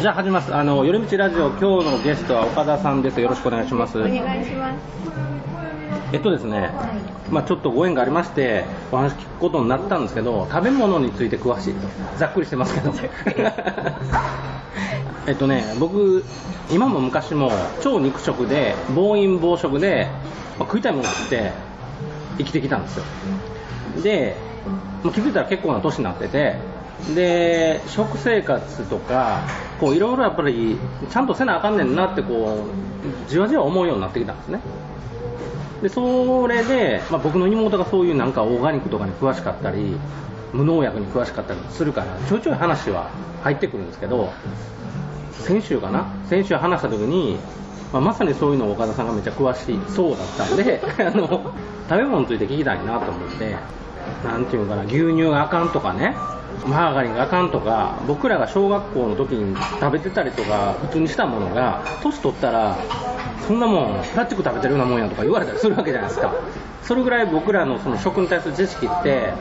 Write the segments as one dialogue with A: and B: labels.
A: じゃあ始めます。あの、寄り道ラジオ、今日のゲストは岡田さんです。よろしくお願いします。
B: お願いします。
A: えっとですね、まあちょっとご縁がありまして、お話聞くことになったんですけど、食べ物について詳しいと。ざっくりしてますけど。えっとね、僕、今も昔も超肉食で、暴飲暴食で、まあ食いたいものがあって、生きてきたんですよ。で、もう気づいたら結構な年になってて、で、食生活とか、こういろいろやっぱり、ちゃんとせなあかんねんなって、こう、じわじわ思うようになってきたんですね。で、それで、まあ、僕の妹がそういうなんかオーガニックとかに詳しかったり、無農薬に詳しかったりするから、ちょいちょい話は入ってくるんですけど、先週かな？先週話した時に、まあ、まさにそういうのを岡田さんがめっちゃ詳しいそうだったんで、あの、食べ物について聞きたいなと思って、なんていうのかな、牛乳があかんとかね、マーガリンがあかんとか、僕らが小学校の時に食べてたりとか、普通にしたものが、年取ったら、そんなもん、プラスチック食べてるようなもんやとか言われたりするわけじゃないですか。それぐらい僕らのその食に対する知識って、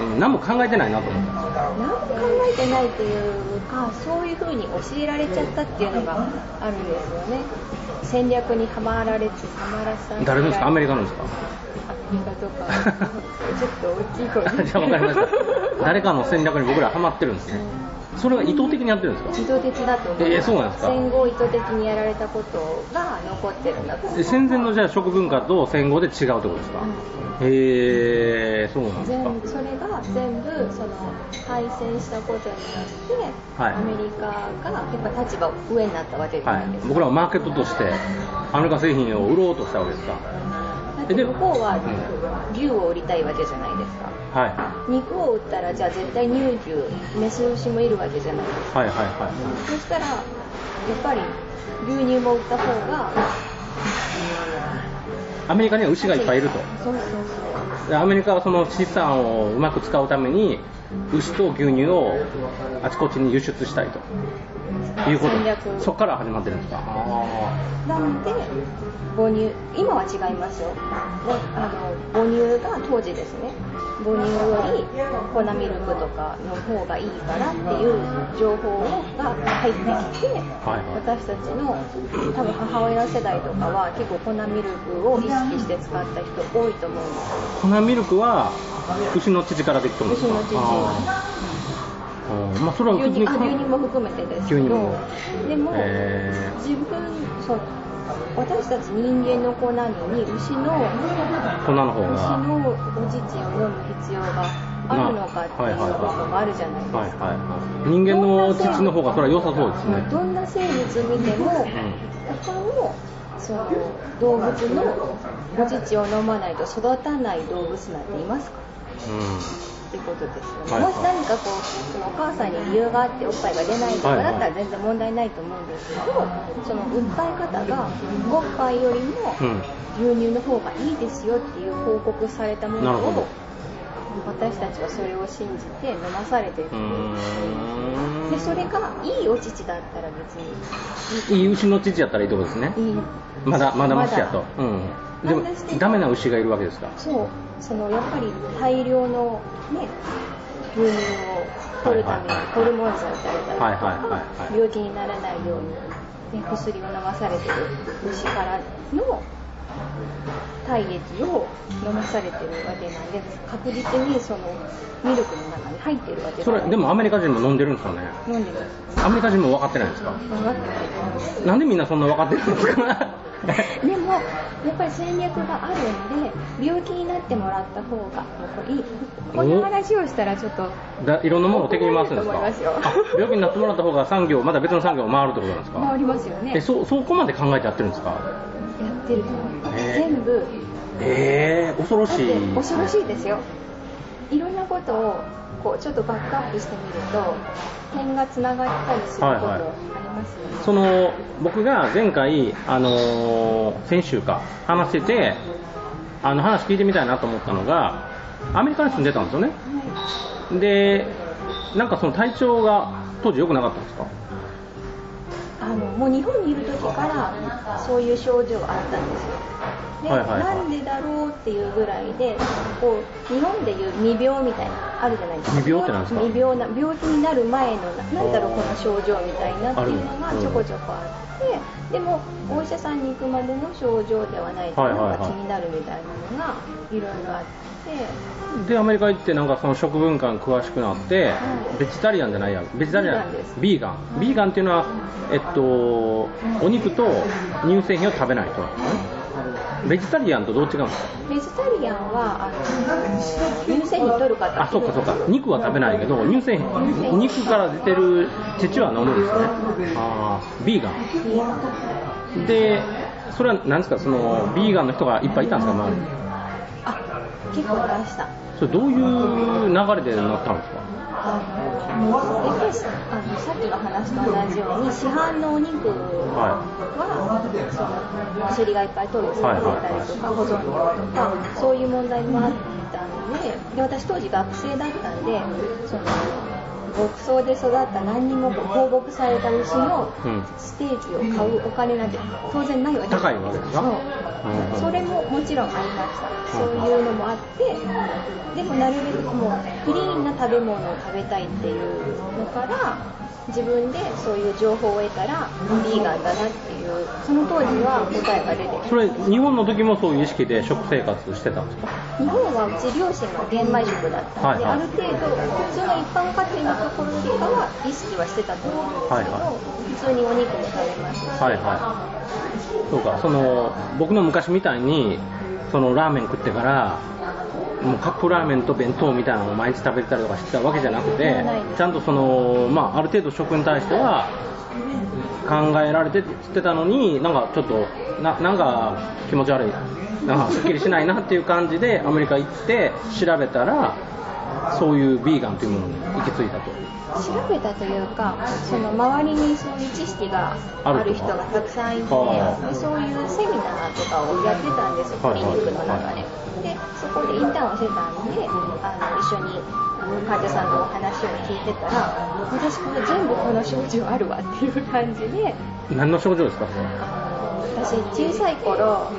A: うん、何も考えてないなと思った。
B: 何も考えてないというか、そういうふうに教えられちゃったっていうのがあるんですよね。戦略にはまられて、はまらさ
A: 誰のですかアメリカのですか
B: アメリカとか、ちょっと大きい声で。
A: じゃあ分かりました。誰かの戦略に僕らハマってるんですね。それは意図的にやってるんですか？
B: 意図的だと思います。
A: えーそうなんですか？
B: 戦後意図的にやられたことが残ってるんだと思い
A: で
B: ます。
A: 戦前のじゃあ食文化と戦後で違うってことですか、へえそうなんですか。
B: 全それが全部その敗戦したことによって、
A: はい。
B: アメリカがやっぱ立場上になったわけじゃ
A: は
B: ないですか、
A: い、僕らはマーケットとしてアメリカ製品を売ろうとしたわけですか？
B: だって向こうは牛を売りたいわけじゃないですか。
A: はい。
B: 肉を売ったらじゃあ絶対乳牛メス牛もいるわけじゃないですか。
A: はいはいは
B: そしたらやっぱり牛乳も売った方が
A: いアメリカには牛がいっぱいいると。
B: そうそうそう。
A: でアメリカはその資産をうまく使うために牛と牛乳をあちこちに輸出したいということ。そこから始まってるんですか？あ
B: なので母乳？今は違いますよ。あの母乳が当時ですね。母乳より粉ミルクとかの方がいいからっていう情報が入ってきて、
A: はい
B: 私たちの多分母親世代とかは結構粉ミルクを意識して使った人多いと思うんです
A: ー粉ミルクは牛の乳からできてるまあそれは
B: 牛乳も含めてですけど。でも、
A: へー。
B: 自分そう私たち人間の粉に牛の
A: 粉の方
B: 牛
A: が
B: のお乳を飲む必要があるのかっていうことがあるじゃないですか。
A: はいはいはい。人間の乳の方がそれは良さそうですね。
B: どんな生物見ても、他のその動物のお乳を飲まないと育たない動物なんていますか？
A: うん
B: ってことですよね。
A: はい。はい
B: もし何かこうそのお母さんに理由があっておっぱいが出ないとかだったら全然問題ないと思うんですけど、その訴え方がおっぱいよりも
A: うん。
B: 牛乳の方がいいですよっていう報告されたものを私たちはそれを信じて飲まされている。でそれがいいお乳だったら別に。
A: いい牛の乳やったらいいってことですね。
B: いい。
A: まだまだマシやと。
B: まだ
A: うん。でもダメな牛がいるわけですか？
B: そう。そのやっぱり大量のね牛乳を取るためにホルモン剤を与えたりとか、
A: はいはいはいはい。
B: 病気にならないように、ね、薬を飲まされてる牛からの体液を飲まされてるわけなんで確実にそのミルクの中に入ってるわけ
A: それでもアメリカ人も飲んでるんですよね？
B: 飲んでます。
A: アメリカ人も分かってないんですか？
B: 分かってない。
A: なんでみんなそんな分かってるんですか？
B: でもやっぱり戦略があるんで病気になってもらった方がいいこの話をしたらちょっと
A: だいろんなものを敵に回すんですか病気になってもらった方が産業また別の産業を回るってことなんですか？
B: 回りますよね。
A: えそそこまで考えてやってるんですか？
B: やってると思います、
A: へー。
B: 全部。
A: えー、恐ろしい。
B: 恐ろしいですよ。いろんなことをこうちょっとバックアップしてみると点がつながったりすることあり
A: はい。はい
B: ますよね、
A: その僕が前回、あのー先週か話しててあの話聞いてみたいなと思ったのがアメリカに住んでたんですよね。でなんかその体調が当時良くなかったんですか？
B: あのもう日本にいる時からそういう症状があったんですよ。で、
A: はいはいはい。
B: なんでだろうっていうぐらいでこう日本でいう未病みたいなあるじゃないですか。
A: 未病って何ですか？
B: 未病な病気になる前のななんだろうこの症状みたいなっていうのがちょこちょこあって、でもお医者さんに行くまでの症状ではないと
A: はいはいはい。
B: なんか気になるみたいなのがいろいろあって、
A: でアメリカ行ってなんかその食文化に詳しくなって、
B: はい。
A: ベジタリアンじゃないや。ベジタリアン。
B: ビーガンです。
A: ビーガン。ビーガンっていうのはえっとお肉と乳製品を食べない人なんですねベジタリアンとどう違うんですか？
B: ベジタリアンはあの乳製品取る方。
A: あそうかそうか。肉は食べないけど乳製品肉から出てる乳は飲むんですね。ああビーガン。でそれは何ですか？そのビーガンの人がいっぱいいたんですか？周りに。
B: あ結構いました。
A: それどういう流れでなったんですか？
B: あのやっぱりあのさっきの話と同じように市販のお肉は、その薬がいっぱい投与されてたりとか、保存料とかそういう問題もあったんでで私当時学生だったんでその牧草で育った何にも放牧された牛の
A: うん。
B: ステーキを買うお金なんて当然ないわけ。です
A: 高いわけですか
B: そう。
A: うん。
B: それももちろんありましたそういうのもあってでもなるべくもうクリーンな食べ物を食べたいっていうのから自分でそういう情報を得たらビーガンだなっていうその当時は答えが出て
A: それ日本の時もそういう意識で食生活してたんですか？
B: 日本はうち両親が玄米食だったんで、
A: はいはい。
B: ある程度普通の一般家庭のところよりかは意識はしてたと思うんですけど、
A: はいは
B: 普通にお肉も食べますし、
A: はいはい。そうかその僕の昔みたいにそのラーメン食ってからもうカップラーメンと弁当みたいなのを毎日食べてたりとかしてたわけじゃなくてちゃんとその、まあ、ある程度食に対しては考えられてってたのになんかちょっとななんか気持ち悪いなんかすっきりしないなっていう感じでアメリカ行って調べたらそういうビーガンというものに行き着いたと。
B: 調べたというかその周りにそういう知識がある人がたくさんいてそういうセミナーとかをやってたんですよクリニックの中で。でそこでインターンをしてたんであの一緒に患者さんのお話を聞いてたら私これ全部この症状あるわっていう感じで。
A: 何の症状ですか？
B: 私小さい頃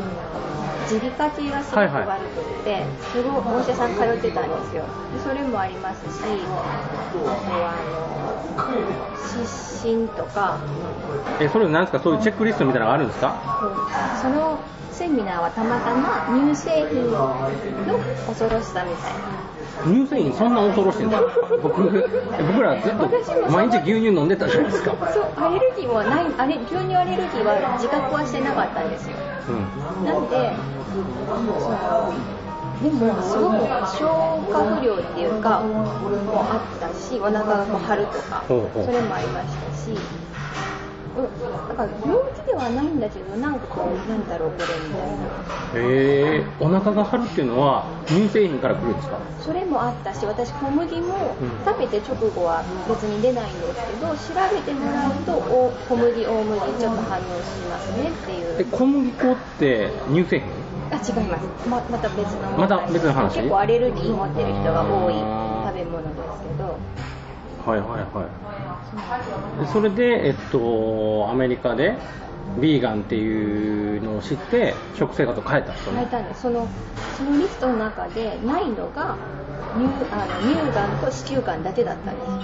B: 耳鼻科系がすごく悪くって、すごいお医者さん通ってたんですよ。でそれもありますしあとはあの湿疹とか。
A: えそれ何ですか？そういうチェックリストみたいなのがあるんですか？
B: そのセミナーはたまたま乳製品の恐ろしさみたいな
A: 乳製品そんな恐ろしいんですか？僕え僕らずっと毎日牛乳飲んでたじゃないですか。
B: そうアレルギーはないあれ牛乳アレルギーは自覚はしてなかったんですよ。
A: うん。
B: なんで、でもすごく消化不良っていうか、もあったし、お腹がこう張るとか、それもありましたし、うん、だから病気ではないんだけど、なんかこう、なんだろう、これみたいな。
A: へえお腹が張るっていうのは乳製品から来るんですか？
B: それもあったし、私、小麦も
A: うん
B: 食べて直後は別に出ないんですけど、調べてもらうと、お小麦、大麦、ちょっと反応しますねっていう。
A: え小麦粉って乳製品？
B: あ違います。ままた別の
A: また別の話？
B: 結構アレルギー持ってる人が多い食べ物ですけど。
A: はいはいはい。でそれでえっとアメリカでビーガンっていうのを知って食生活を変えた人。
B: 変えたんです。そのそのリストの中でないのが乳あの乳がんと子宮がんだけだったんです。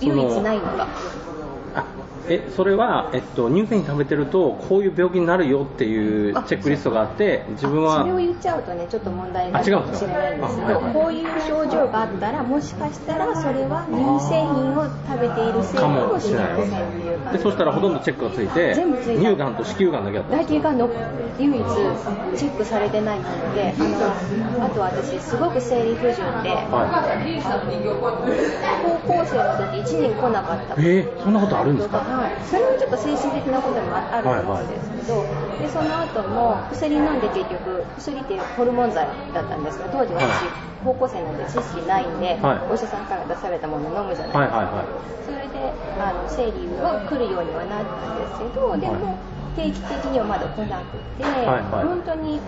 B: 唯一ないのが。
A: あえそれは、えっと、乳製品食べてるとこういう病気になるよっていう
B: あ
A: チェックリストがあって自分は
B: あそれを言っちゃうとねちょっと問題になるか？もしれないんですけどこういう症状があったらもしかしたらそれは乳製品を食べているせいかもしれませんってい
A: でそしたらほとんどチェックがついて乳がんと子宮がんだけだったんです
B: だけがの唯一チェックされてないものであのあと私すごく生理不順で、
A: はい
B: 高校生の時1年来なかった。
A: えー、そんなことあるんですか？
B: はい、それはちょっと精神的なこともああるんですけど、でその後も薬飲んで結局薬っていうホルモン剤だったんですけど当時私、
A: はい
B: 高校生なんで知識ないんで、
A: はい。
B: お医者さんから出されたものを飲むじゃないですか、
A: はいはいはい。
B: それであの生理は来るようにはなったんですけどでも定期的にはまだ来なくて、
A: はいはい。
B: 本当に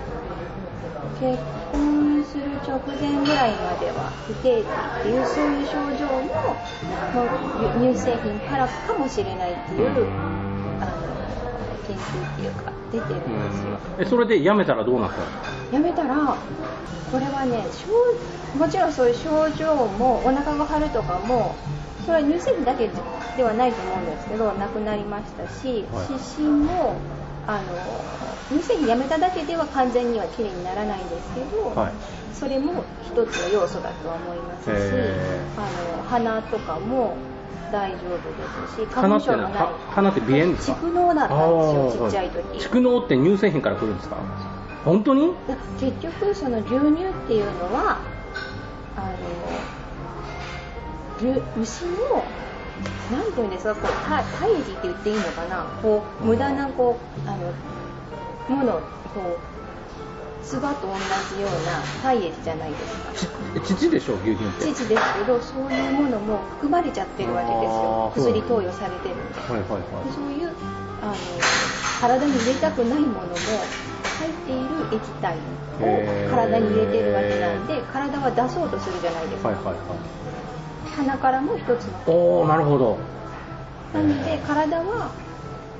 B: 結婚する直前ぐらいまでは不定期っていうそういう症状も、まあ乳製品からかもしれないっていう研究っていうか出てるんですよ、
A: えそれで辞めたらどうなったの？
B: やめたらこれはね症もちろんそういう症状もお腹が張るとかもそれは乳製品だけではないと思うんですけどなくなりましたし、
A: はい。
B: 湿疹もあの乳製品やめただけでは完全にはきれいにならないんですけど、
A: はい。
B: それも一つの要素だとは思いますし
A: へ
B: あの鼻とかも大丈夫ですし花粉症もない。
A: は鼻って鼻炎ですか？
B: 蓄膿だったんですよちっちゃい時
A: 蓄膿って乳製品から来るんですか？本当に？
B: だ結局その牛乳っていうのはあの牛牛のなんていうんですかこうた胎児って言っていいのかな？こう無駄なこうあのものこう唾と同じような胎液じゃないですか。
A: ち乳でしょ牛乳って。
B: 乳ですけどそういうものも含まれちゃってるわけですよ。薬投与されてるんで。
A: はいはいは
B: でそういうあの体に入れたくないものも入っている液体を体に入れてるわけなんで体は出そうとするじゃないですか、
A: いはいはいはい。
B: 鼻からも一つの。
A: おおなるほど。
B: なので体は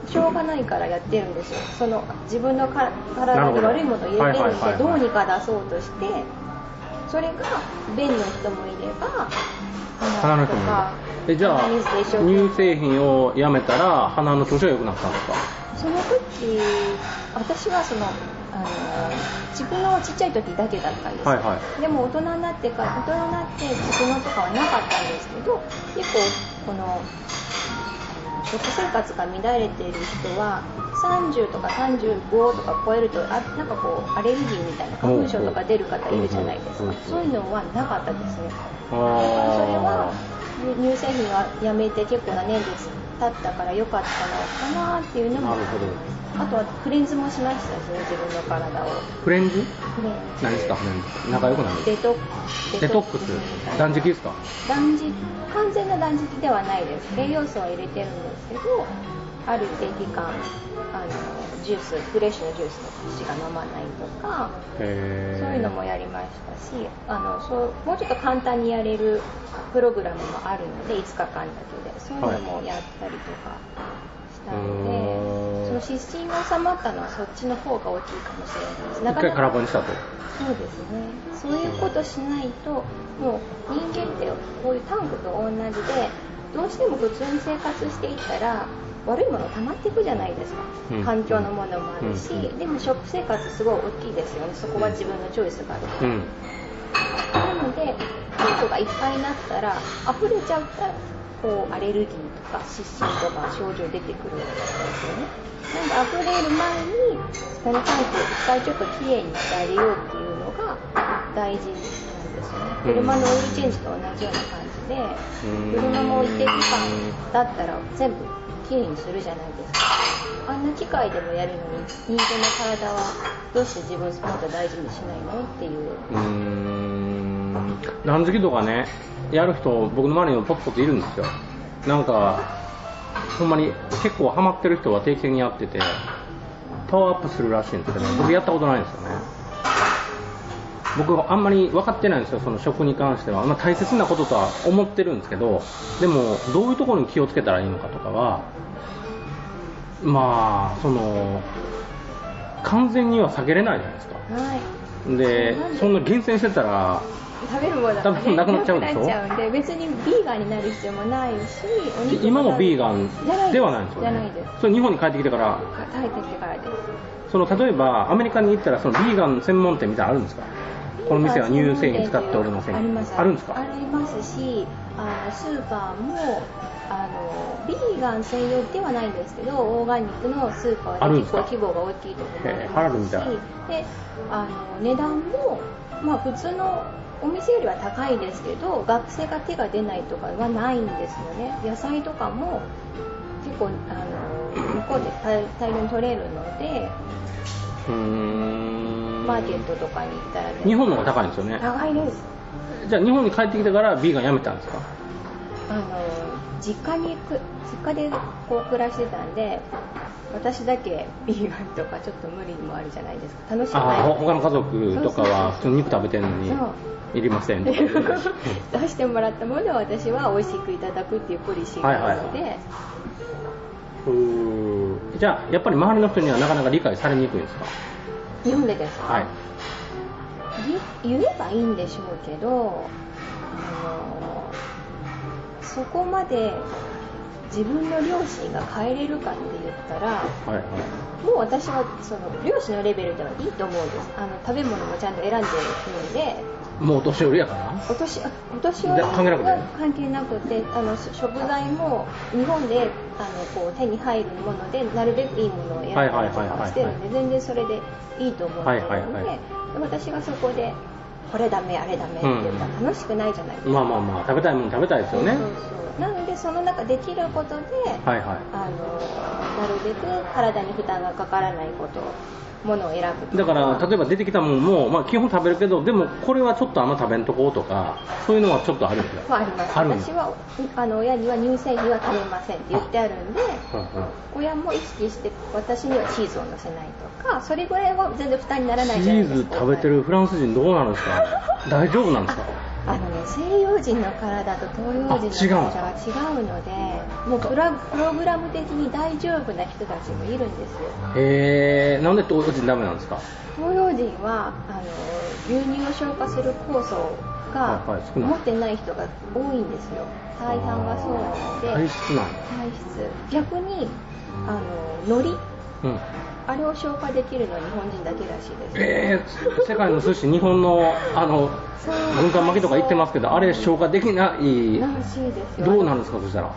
B: しょうがないからやってるんですよ。その自分のか体に悪いものを入れてるんで
A: ど
B: どうにか出そうとしてそれが便の人もいれば
A: 鼻の人もいる。えじゃあ乳製品をやめたら鼻の調子が良くなったんですか？
B: その時私はそのあの蓄膿ちっちゃい時だけだったんです。よ、
A: はいはい。
B: でも大人になってから大人になって蓄膿とかはなかったんですけど結構この食生活が乱れている人は30とか35とか超えるとあなんかこうアレルギーみたいな花粉症とか出る方いるじゃないですか。そういうのはなかったですね。
A: あ
B: だからそれは
A: ー
B: 乳製品はやめて結構な年月経ったから良かったのかなっていうのも
A: なるほど。
B: あとはクレンズもしましたしね自分の体を。
A: フレンズ？
B: クレンズ
A: 何ですか？フレンズ。仲良くなる
B: デト
A: デトックス。断食ですか？
B: 断食完全な断食ではないです。栄養素は入れてるんですけどある定期間あのジュースフレッシュなジュースとかしか飲まないとか
A: へ
B: そういうのもやりましたしあのそうもうちょっと簡単にやれるプログラムもあるので5日間だけで。そういうのもやったりとかしたので、
A: はい。
B: その湿疹が収まったのはそっちの方が大きいかもしれないです。な
A: 一回空振りしたと。
B: そうですね。そういうことしないともう人間ってこういうタンクと同じでどうしても普通に生活していったら悪いもの溜まっていくじゃないですか、
A: うん。
B: 環境のものもあるし、
A: うん。
B: でも食生活すごい大きいですよね。そこは自分のチョイスがあるから、
A: うん。
B: なのでタンクがいっぱいになったら溢れちゃったらこうアレルギーとか湿疹とか症状出てくるわけですよね。なんで溢れる前にそのタンクを一回ちょっときれいにしてあげようっていうのが大事なんですよね。車のオイルチェンジと同じような感じで
A: うん。
B: 車も一定期間だったら全部きれいにするじゃないですか。あんな機械でもやるのに人間の体はどうして自分もっと大事にしないの？っていう。
A: うーん。断食とかねやる人僕の周りにもポツポツいるんですよ。なんかほんまに結構ハマってる人は定期的にやっててパワーアップするらしいんですけど僕やったことないんですよね。僕あんまり分かってないんですよその食に関しては、まあ、大切なこととは思ってるんですけどでもどういうところに気をつけたらいいのかとかはまあその完全には避けれないじゃないですか。
B: はい。
A: で
B: そん
A: な厳選してたら
B: 食べるものが、
A: 多分なくなっちゃうでしょ？
B: で別にビーガンになる必要もないしお肉
A: 今もビーガンではないんですよね。
B: じゃないです。
A: それ日本に帰ってきてから？
B: 帰ってきてからです。
A: その例えばアメリカに行ったらそのビーガン専門店みたいなのあるんですか？この店は乳製品使っておりません。
B: あります。
A: あるんですか？
B: ありますしあのスーパーもあのビーガン専用ではないんですけどオーガニックのスーパーで結構規模が大きいところもありますしであの値段も、まあ、普通のお店よりは高いですけど学生が手が出ないとかはないんですよね。野菜とかも結構あの向こうで大大量に取れるので。
A: うーん
B: マーケットとかに行ったらね
A: 日本の方が高いんですよね。
B: 高いです。
A: じゃあ日本に帰ってきてからビーガンやめたんですか？
B: あの実家にく実家でこう暮らしてたんで私だけビーガンとかちょっと無理もあるじゃないですか。楽しくない。
A: あ他の家族とかは普通に肉食べてるのにいりません
B: 出してもらったものを私は美味しくいただくっていうポリシーがあるので、
A: うーじゃあやっぱり周りの人にはなかなか理解されにくいんですか？
B: 日本でですか、
A: はい。
B: り言えばいいんでしょうけどあのそこまで自分の両親が変えれるかって言ったら
A: はいはい。
B: もう私はその漁師のレベルではいいと思うんです。あの食べ物もちゃんと選んでるんで。
A: もうお年寄りやから？
B: お年あお年寄り
A: で関係なくて
B: は関係なくてあの食材も日本であのこう手に入るものでなるべくいいものを選んだりとかしてるんで全然それでいいと思ってるので、私がそこでこれダメあれダメって言ったら楽しくないじゃないですか、
A: まあまあまあ食べたいもの食べたいですよね。
B: なのでその中できることで、
A: はいはい。
B: あのなるべく体に負担がかからないことものを選ぶ
A: だから例えば出てきたものも、まあ、基本食べるけどでもこれはちょっとあんま食べんとこうとかそういうのはちょっとあるんですよ。
B: まあ、あります。私はあの親には乳製品は食べませんって言ってあるんで
A: うんうん
B: 親も意識して私にはチーズを乗せないとかそれぐらいは全然負担にならない
A: チ
B: じゃないですか。
A: ーズ食べてるフランス人どうなんですか？大丈夫なんですか？
B: あのね西洋人の体と東洋人の体が違うのでもう。プラプログラム的に大丈夫な人たちもいるんですよ。
A: へえなんで東洋人ダメなんですか？
B: 東洋人はあの牛乳を消化する酵素が持ってない人が多いんですよ。大半がそうなので。
A: 体質
B: 逆にあの海苔
A: うん
B: あれを消化できるのは日本人だけらしいです。
A: えー、世界の寿司日本のあの
B: そう。
A: 軍艦巻きとか言ってますけどあれ消化できない。
B: らしいですよ。
A: どうなんですかそしたら？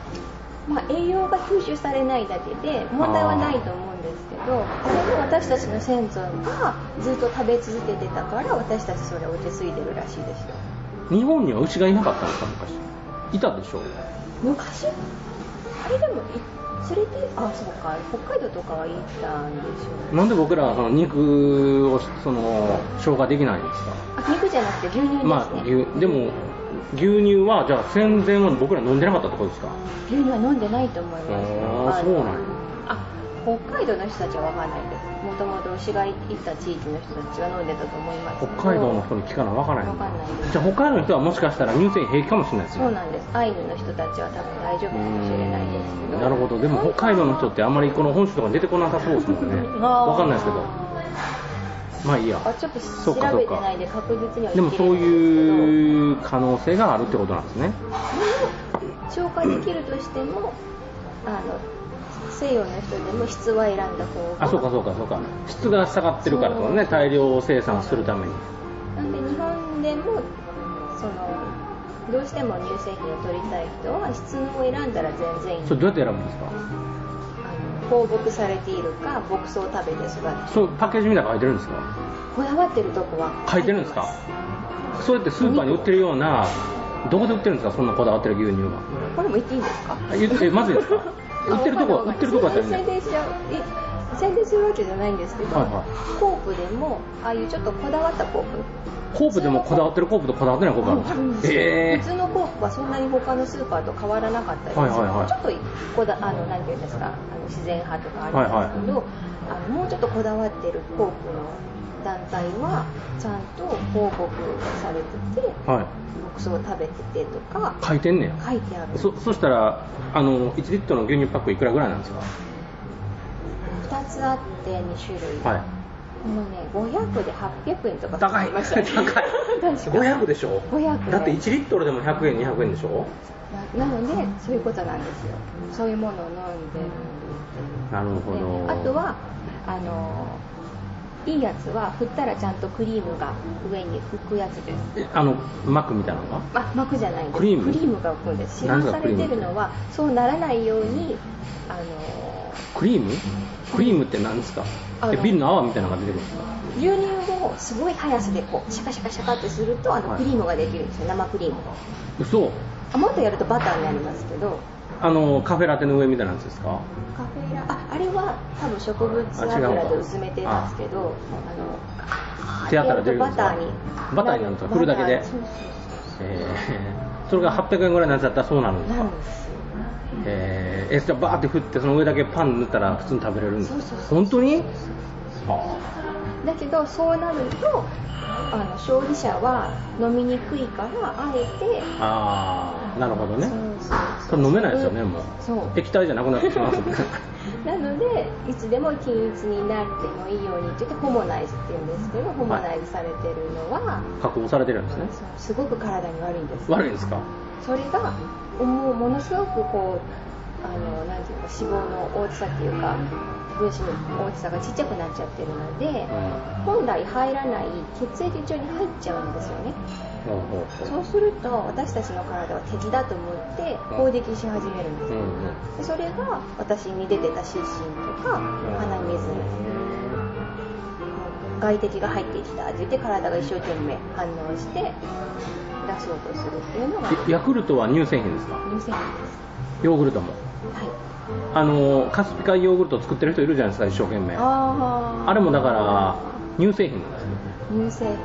B: まあ、栄養が吸収されないだけで問題はないと思うんですけどこれも私たちの先祖がずっと食べ続けてたから私たちそれを受け継いでるらしいですよ。
A: 日本には牛がいなかったんですか昔。いたでしょ
B: 昔？あれでもい連れてあそうか。北海道とかはいたんでしょう
A: なんで僕らはその肉をその消化できないんですか？
B: あ肉じゃなくて牛乳ですね、
A: まあ牛でも牛乳はじゃあ戦前は僕ら飲んでなかったってことですか？
B: 牛乳は飲んでないと思います。
A: あーそうなんや。
B: あ北海道の人たちは分かんないですもともと牛がいた地域の人たちは飲んでたと思います。
A: 北海道の人に聞かなわからない
B: わかんないです。
A: じゃあ北海道の人はもしかしたら乳製品平気かもしれないですね。
B: そうなんです。アイヌの人たちは多分大丈夫かもしれないですけど。
A: なるほど。でも北海道の人ってあんまりこの本州とかに出てこなさそうですもんね。
B: あー。
A: わかんないですけど。まあいいや。
B: あちょっと調べてないで確実には
A: でもそう
B: う
A: いう可能性があるってことなんですね。
B: 消化できるとしてもあの西洋の人でも質は選んだ方が。
A: あそうかそうかそうか。質が下がってるからとかね大量生産するために。
B: なんで日本でもそのどうしても乳製品を取りたい人は質のを選んだら全然いい。
A: それどうやって選ぶんですか？
B: 放牧されているか牧草を食べて育てて。
A: そうパッケージみたいなの書いてるんですか？
B: こだわってるとこは。
A: 書いてるんですか？そうやってスーパーに売ってるようなどこで売ってるんですか？そんなこだわってる牛乳が。
B: これも言っていいんですか？
A: あ言ってまずいですか？売ってるとこ売ってるとこだったらね。
B: 宣伝するわけじゃないんですけど、
A: はいはい。
B: コープでもああいうちょっとこだわったコープ。
A: コープでもこだわってるコープとこだわってないコープあるんですか？
B: あるんですよ。
A: え。
B: 普通のコープはそんなに他のスーパーと変わらなかったり
A: はいはいはい。
B: ちょっとこだあのなんていうんですかあの自然派とかあるんですけど、あのもうちょっとこだわってるコープの団体はちゃんと報告されてて
A: ー、はい。
B: 牧草を食べててとか
A: 書いてんねや。
B: 書いてある。
A: そそしたらあの1リットルの牛乳パックいくらぐらいなんですか
B: ？2つあって2種類、
A: はい。
B: もうね500で800円とか
A: 高い。
B: ましたね。
A: 高い。
B: 確か。
A: 500でしょ
B: ？500
A: だって1リットルでも100円200円でしょ？
B: ななのでそういうことなんですよ。そういうものを飲んで。る
A: なるほど。
B: であとはあのいいやつは振ったらちゃんとクリームが上に浮くやつです。
A: えあのマックみたいなのが？
B: あ膜じゃないんです。
A: クリーム？
B: が浮くんです。市
A: 何
B: 販されてるのはそうならないようにあの
A: クリーム？クリームって何ですか？えビルの泡みたいなのが出てくるんですか？
B: 牛乳をすごい速さでこうシャカシャカシャカってするとあの
A: はい。
B: クリームができるんですよ。生クリーム
A: 嘘。
B: あもっとやるとバターになりますけど
A: あのカフェラテの上みたいなやつですか？
B: カフェラああれは多分植物油で薄めてますけどあ。の
A: 手やったら出るですか？
B: ターに。
A: バターになるんですか振るだけで
B: そ
A: れが800円ぐらいのやつだったらそうなるんですか？えー、えじゃあバーって振ってその上だけパン塗ったら普通に食べれるんですか？
B: そうそうそう
A: 本当に？あ
B: だけどそうなるとあの消費者は飲みにくいからあえて。
A: あーなるほどね
B: そうそうそう
A: それ飲めないですよねもう
B: そう。
A: 液体じゃなくなってしまう
B: なのでいつでも均一になってもいいようにって言ってホモナイズって言うんですけどホモナイズされてるのは、
A: 加工されてるんですね。
B: すごく体に悪いんです。
A: 悪いんですか？
B: それがもうものすごくこうあのなんていうか脂肪の大きさっていうか分子の大きさがちっちゃくなっちゃってるので、本来入らない血液中に入っちゃうんですよね。そうすると私たちの体は敵だと思って攻撃し始めるんです。よ、でそれが私に出てた湿疹とか鼻水。外敵が入ってきたって言って体が一生懸命反応して出そうとするっていうのが。
A: えヤクルトは乳製品ですか？
B: 乳製品です。
A: ヨーグルトも？
B: はい
A: あのカスピ海ヨーグルト作ってる人いるじゃないですか一生懸命。あれもだから乳製品なんですよ。
B: 乳製品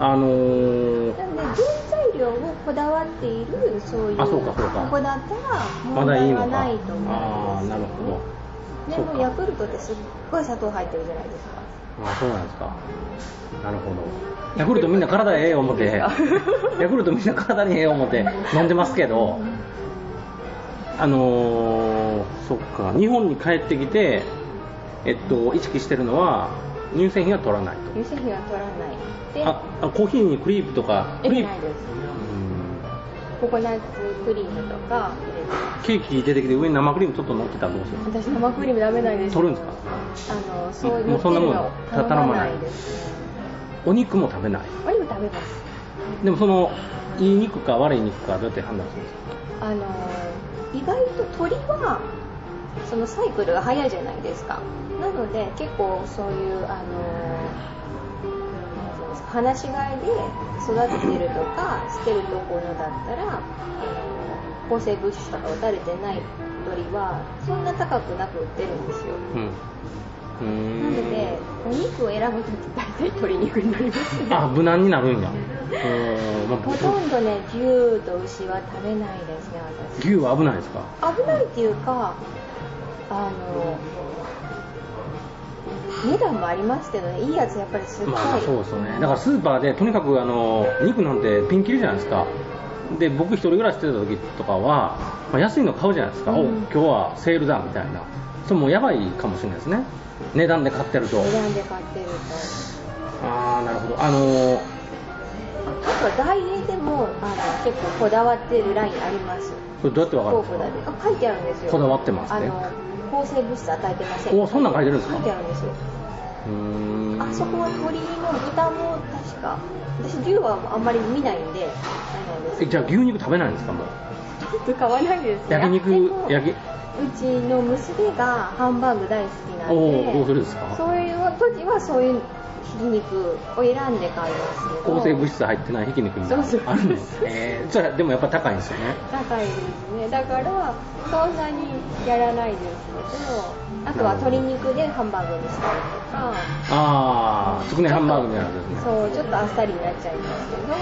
A: あのー
B: なんで原材料をこだわっているそういう
A: あそうかそうか。
B: ここだったら問題はないと思うんですよ、ね、
A: ああなるほど。
B: でもヤクルトってすっごい砂糖入ってるじゃないですか。
A: あそうなんですか。なるほど。ヤクルトみんな体ええ思ってヤクルトみんな体にええ思って飲んでますけどあのー、そっか日本に帰ってきてえっと意識してるのは乳製品は取らないと。
B: 乳製品は取らない。で
A: ああコーヒーにクリームとかクリーム
B: 入れてないです。
A: うん。
B: ココナッツクリームとか。
A: ケーキ出てきて上に生クリームちょっと乗ってたらどうする？んです
B: 私生クリームダメなんです
A: か取るんですか？
B: あのそういう
A: もうそんなもん頼まない
B: です。ね
A: お肉も食べない？
B: お肉食べます。
A: でもそのいい肉か悪い肉かどうやって判断するんですか？
B: あの意外と鳥はそのサイクルが早いじゃないですか。なので結構そういうあのなんていうんですか放し飼いで育ててるとか捨てるところだったら抗生物質とか打たれてない鳥はそんな高くなく売ってるんですよ。
A: うん。
B: なのでお肉を選ぶとき大体鶏肉になりますね。
A: あ無難になるんや。うんまあ
B: ほとんどね牛と牛は食べないですね私。
A: 牛は危ないですか？
B: 危ないっていうかあの値段もありますけどねいいやつやっぱりすっごい、
A: まあそうですよね。だからスーパーでとにかくあの肉なんてピンキリじゃないですか。で僕一人暮らししてた時とかは、まあ、安いの買うじゃないですか、
B: うん。
A: お今日はセールだみたいな。それもうやばいかもしれないですね。値段で買ってると。
B: 値段で買ってると。
A: ああなるほど。あの
B: あとはダイエーでもあの結構こだわってるラインあります。
A: これどうやってわかるんですか？
B: あ書いてあるんですよ。
A: こだわってますね
B: あの抗生物質与えてません。
A: おそんなん書いてるんですか？
B: 書いてあるんですよ。あそこは鳥も豚も確か私牛はあんまり見ないんで
A: えじゃあ牛肉食べないんですか？もう。
B: ちょっと買わないです。ね
A: 焼肉焼き。
B: うちの娘がハンバーグ大好きなん
A: お
B: で
A: おどうするんですか？
B: そういう時はそういうひき肉を選んで買いますけど。
A: 抗生物質入ってないひき肉に
B: そうそう。
A: あるんですえー、それでもやっぱ高いんですよね。
B: 高いですね。だからそんなにやらないですけどあとは鶏肉でハンバーグにしたりとか。
A: ああつくねハンバーグみたいなですね。
B: そうちょっとあっさりになっちゃいますけど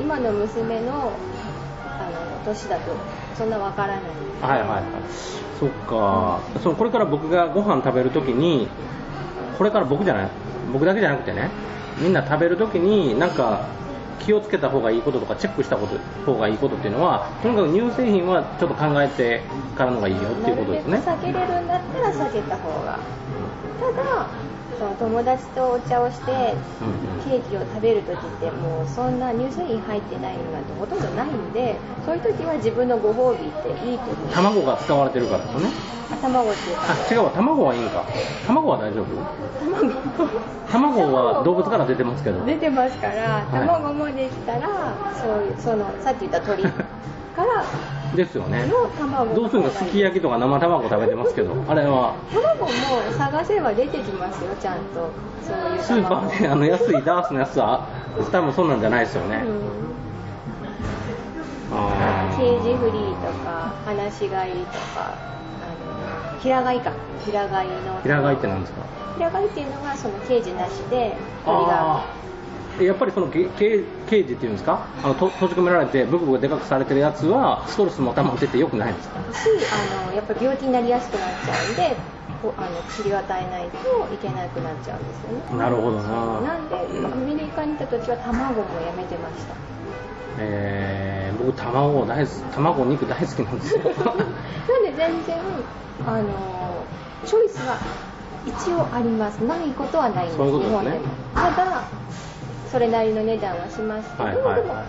B: 今の娘のあの年だとそんなわからない
A: はいはいはい。そっか。そのこれから僕がご飯食べるときにこれから僕じゃない？僕だけじゃなくてねみんな食べるときになんか気をつけた方がいいこととかチェックしたこと方がいいことっていうのはとにかく乳製品はちょっと考えてからのがいいよっていうことですね。
B: 避けれるんだったら避けた方が。ただその友達とお茶をしてケーキを食べる時ってもうそんな乳製品入ってないのなんてほとんどないんでそういう時は自分のご褒美っていいと思う。
A: 卵が使われてるからですよね。
B: あ卵っていうか。
A: あ違うわ。卵はいいんか。卵は大丈夫？
B: 卵。
A: 卵は動物から出てますけど。
B: 出てますから
A: はい。
B: 卵もできたら、そういうそのさっき言った鳥から
A: ですよね。どうするんですかすき焼きとか生卵食べてますけどあれは。
B: 卵も探せば出てきますよちゃんと。そういう
A: スーパ
B: 卵
A: ーであの安いダースのやつは多分そんなんじゃないですよね、
B: うん。
A: あ
B: ケージフリーとか放し飼いとかあの平飼いか。平飼いの。
A: 平飼いって何ですか？
B: 平飼いっていうのがそのケージなしで鳥が
A: やっぱりそのケケケージっていうんですか？あのと閉じ込められてブクブクでかくされてるやつはストレスも溜まっててよくないんですか？
B: しあのやっぱり病気になりやすくなっちゃうんでこうあの薬を与えないといけなくなっちゃうんですよね。
A: なるほどな。
B: なんでアメリカにいた時は卵もやめてました。
A: えー僕卵大好き卵肉大好きなんですよ。
B: なんで全然あのチョイスは一応あります。ないことはないんです
A: そういうことですね。
B: ただそれなりの値段はしますけど、
A: はいはい。
B: でも
A: は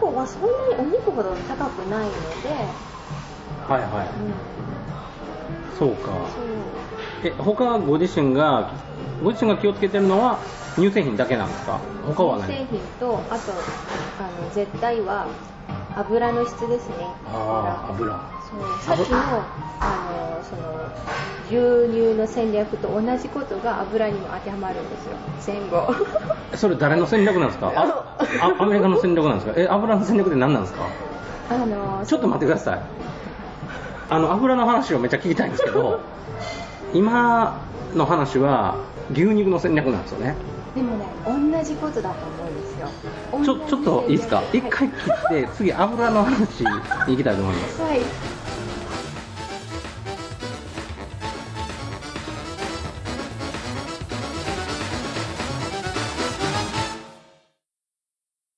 B: 卵はそんなにお肉ほど高くないので、
A: いはいはい。
B: うん、
A: そうか。
B: そう。
A: え他ご自身がご自身が気をつけてるのは乳製品だけなんですか？他は
B: 製
A: 何
B: 品とあとあの絶対は油の質ですね。
A: ああ油
B: そうさっきのあのその牛乳の戦略と同じことが油にも当てはまるんですよ。戦後。
A: それ誰の戦略なんですか？ああアメリカの戦略なんですか？え油の戦略って何なんですか？
B: あの
A: ちょっと待ってください。あの油の話をめっちゃ聞きたいんですけど今の話は牛肉の戦略なんですよね。
B: でもね同じことだと思うんですよ。
A: ちょちょっといいですか？
B: 同じ
A: 一回切って次油の話に行きたいと思います。
B: はい